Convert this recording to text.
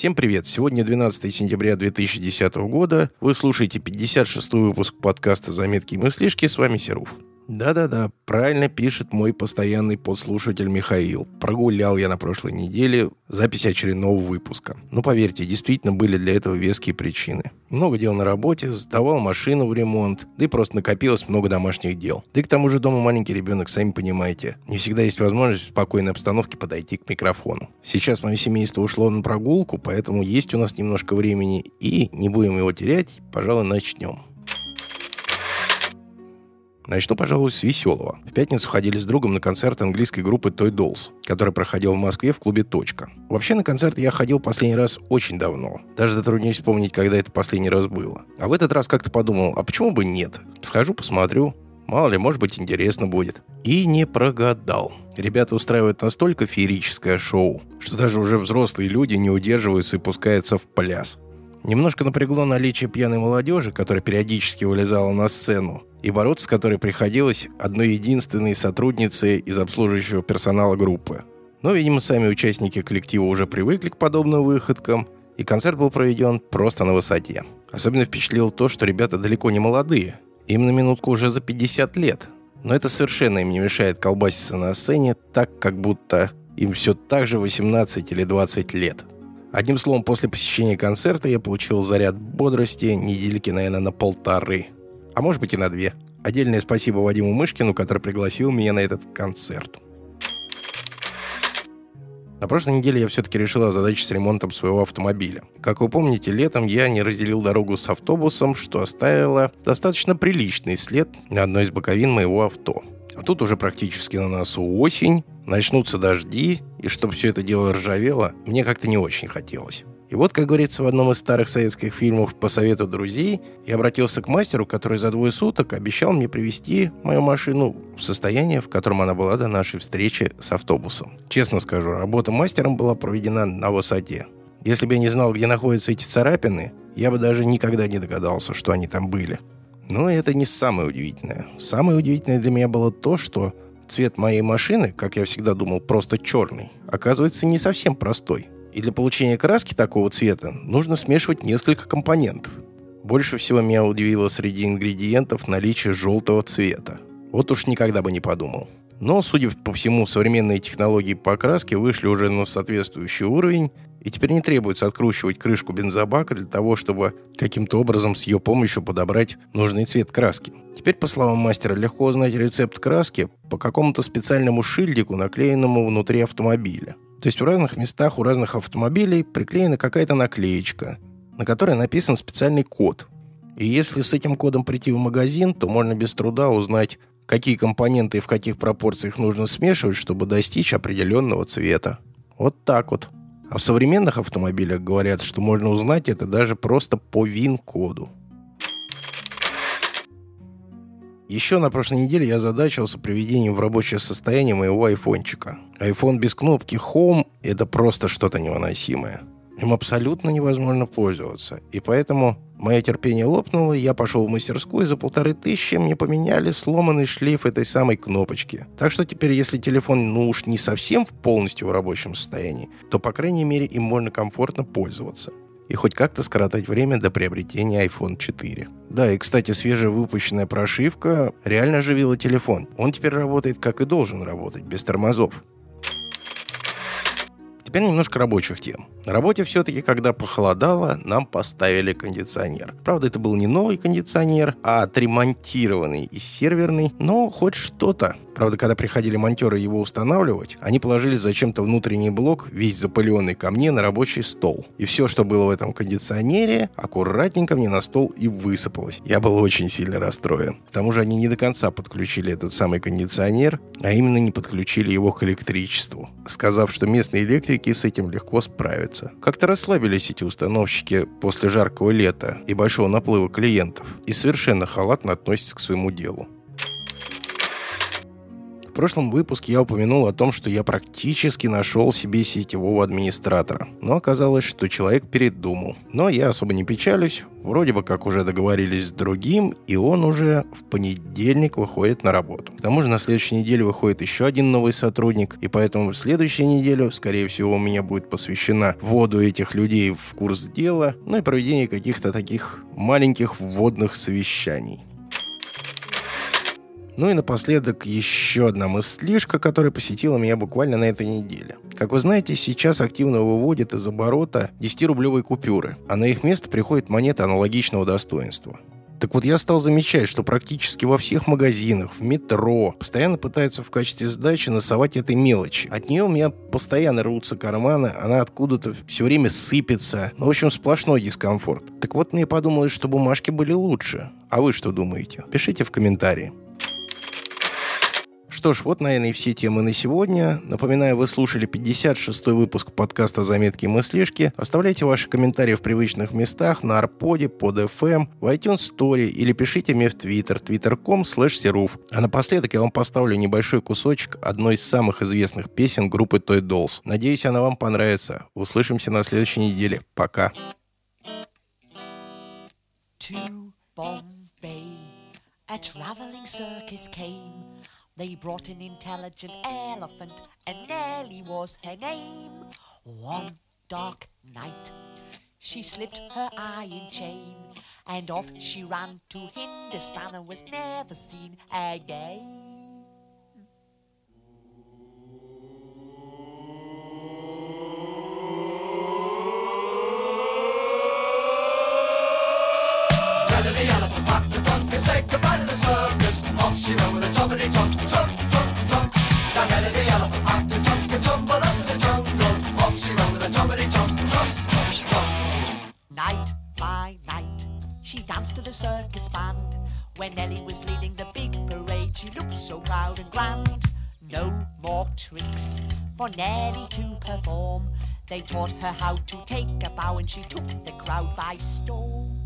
Всем привет! Сегодня 12 сентября 2010 года. Вы слушаете 56-й выпуск подкаста «Заметки и мыслишки». С вами Серов. Да-да-да, правильно пишет мой постоянный подслушатель Михаил. Прогулял я на прошлой неделе запись очередного выпуска. Ну, поверьте, действительно были для этого веские причины. Много дел на работе, сдавал машину в ремонт, да и просто накопилось много домашних дел. Да и к тому же дома маленький ребенок, сами понимаете. Не всегда есть возможность в спокойной обстановке подойти к микрофону. Сейчас мое семейство ушло на прогулку, поэтому есть у нас немножко времени, и не будем его терять, пожалуй, начнем. Начну, пожалуй, с веселого. В пятницу ходили с другом на концерт английской группы Toy Dolls, который проходил в Москве в клубе «Точка». Вообще на концерт я ходил последний раз очень давно. Даже затрудняюсь вспомнить, когда это последний раз было. А в этот раз как-то подумал, а почему бы нет? Схожу, посмотрю. Мало ли, может быть, интересно будет. И не прогадал. Ребята устраивают настолько феерическое шоу, что даже уже взрослые люди не удерживаются и пускаются в пляс. Немножко напрягло наличие пьяной молодежи, которая периодически вылезала на сцену, и бороться с которой приходилось одной единственной сотруднице из обслуживающего персонала группы. Но, видимо, сами участники коллектива уже привыкли к подобным выходкам, и концерт был проведен просто на высоте. Особенно впечатлило то, что ребята далеко не молодые. Им на минутку уже за 50 лет. Но это совершенно им не мешает колбаситься на сцене так, как будто им все так же 18 или 20 лет. Одним словом, после посещения концерта я получил заряд бодрости недельки, наверное, на полторы – а может быть и на две. Отдельное спасибо Вадиму Мышкину, который пригласил меня на этот концерт. На прошлой неделе я все-таки решил озадачиться ремонтом своего автомобиля. Как вы помните, летом я не разделил дорогу с автобусом, что оставило достаточно приличный след на одной из боковин моего авто. А тут уже практически на носу осень, начнутся дожди, и чтобы все это дело ржавело, мне как-то не очень хотелось. И вот, как говорится в одном из старых советских фильмов «По совету друзей», я обратился к мастеру, который за двое суток обещал мне привести мою машину в состояние, в котором она была до нашей встречи с автобусом. Честно скажу, работа мастером была проведена на высоте. Если бы я не знал, где находятся эти царапины, я бы даже никогда не догадался, что они там были. Но это не самое удивительное. Самое удивительное для меня было то, что цвет моей машины, как я всегда думал, просто черный, оказывается не совсем простой – и для получения краски такого цвета нужно смешивать несколько компонентов. Больше всего меня удивило среди ингредиентов наличие желтого цвета. Вот уж никогда бы не подумал. Но, судя по всему, современные технологии по окраске вышли уже на соответствующий уровень, и теперь не требуется откручивать крышку бензобака для того, чтобы каким-то образом с ее помощью подобрать нужный цвет краски. Теперь, по словам мастера, легко узнать рецепт краски по какому-то специальному шильдику, наклеенному внутри автомобиля. То есть в разных местах у разных автомобилей приклеена какая-то наклеечка, на которой написан специальный код. И если с этим кодом прийти в магазин, то можно без труда узнать, какие компоненты и в каких пропорциях нужно смешивать, чтобы достичь определенного цвета. Вот так вот. А в современных автомобилях говорят, что можно узнать это даже просто по ВИН-коду. Еще на прошлой неделе я задачился приведением в рабочее состояние моего айфончика. iPhone без кнопки Home – это просто что-то невыносимое. Им абсолютно невозможно пользоваться. И поэтому мое терпение лопнуло, я пошел в мастерскую, и за полторы тысячи мне поменяли сломанный шлейф этой самой кнопочки. Так что теперь, если телефон, ну уж не совсем в полностью в рабочем состоянии, то, по крайней мере, им можно комфортно пользоваться и хоть как-то скоротать время до приобретения iPhone 4. Да, и, кстати, свежевыпущенная прошивка реально оживила телефон. Он теперь работает как и должен работать, без тормозов. Теперь немножко рабочих тем. На работе все-таки, когда похолодало, нам поставили кондиционер. Правда, это был не новый кондиционер, а отремонтированный и серверный, но хоть что-то. Правда, когда приходили монтеры его устанавливать, они положили зачем-то внутренний блок, весь запыленный ко мне, на рабочий стол. И все, что было в этом кондиционере, аккуратненько мне на стол и высыпалось. Я был очень сильно расстроен. К тому же они не до конца подключили этот самый кондиционер, а именно не подключили его к электричеству, сказав, что местные электрики с этим легко справятся. Как-то расслабились эти установщики после жаркого лета и большого наплыва клиентов и совершенно халатно относятся к своему делу. Прошлом выпуске я упомянул о том, что я практически нашел себе сетевого администратора. Но оказалось, что человек передумал. Но я особо не печалюсь. Вроде бы как уже договорились с другим, и он уже в понедельник выходит на работу. К тому же на следующей неделе выходит еще один новый сотрудник, и поэтому в следующей неделю, скорее всего, у меня будет посвящена вводу этих людей в курс дела, ну и проведение каких-то таких маленьких вводных совещаний. Ну и напоследок еще одна мыслишка, которая посетила меня буквально на этой неделе. Как вы знаете, сейчас активно выводят из оборота 10-рублевые купюры, а на их место приходят монеты аналогичного достоинства. Так вот, я стал замечать, что практически во всех магазинах, в метро, постоянно пытаются в качестве сдачи носовать этой мелочи. От нее у меня постоянно рвутся карманы, она откуда-то все время сыпется. Ну, в общем, сплошной дискомфорт. Так вот, мне подумалось, что бумажки были лучше. А вы что думаете? Пишите в комментарии. Что ж, вот, наверное, и все темы на сегодня. Напоминаю, вы слушали 56-й выпуск подкаста «Заметки и мыслишки». Оставляйте ваши комментарии в привычных местах на Арподе, под FM, в iTunes Story или пишите мне в Twitter, twitter.com slash А напоследок я вам поставлю небольшой кусочек одной из самых известных песен группы Toy Dolls. Надеюсь, она вам понравится. Услышимся на следующей неделе. Пока. To Bombay, a traveling circus came They brought an intelligent elephant, and Nellie was her name. One dark night, she slipped her iron chain, and off she ran to Hindustan and was never seen again. said goodbye to the circus. Off she went with a jumpity trunk, trunk, trunk, trunk. Now Nelly the elephant packed the trunk and tumbled up in the jungle. Off she went with a trunk, trunk, trunk, trunk. Night by night, she danced to the circus band. When Nelly was leading the big parade, she looked so proud and grand. No more tricks for Nelly to perform. They taught her how to take a bow and she took the crowd by storm.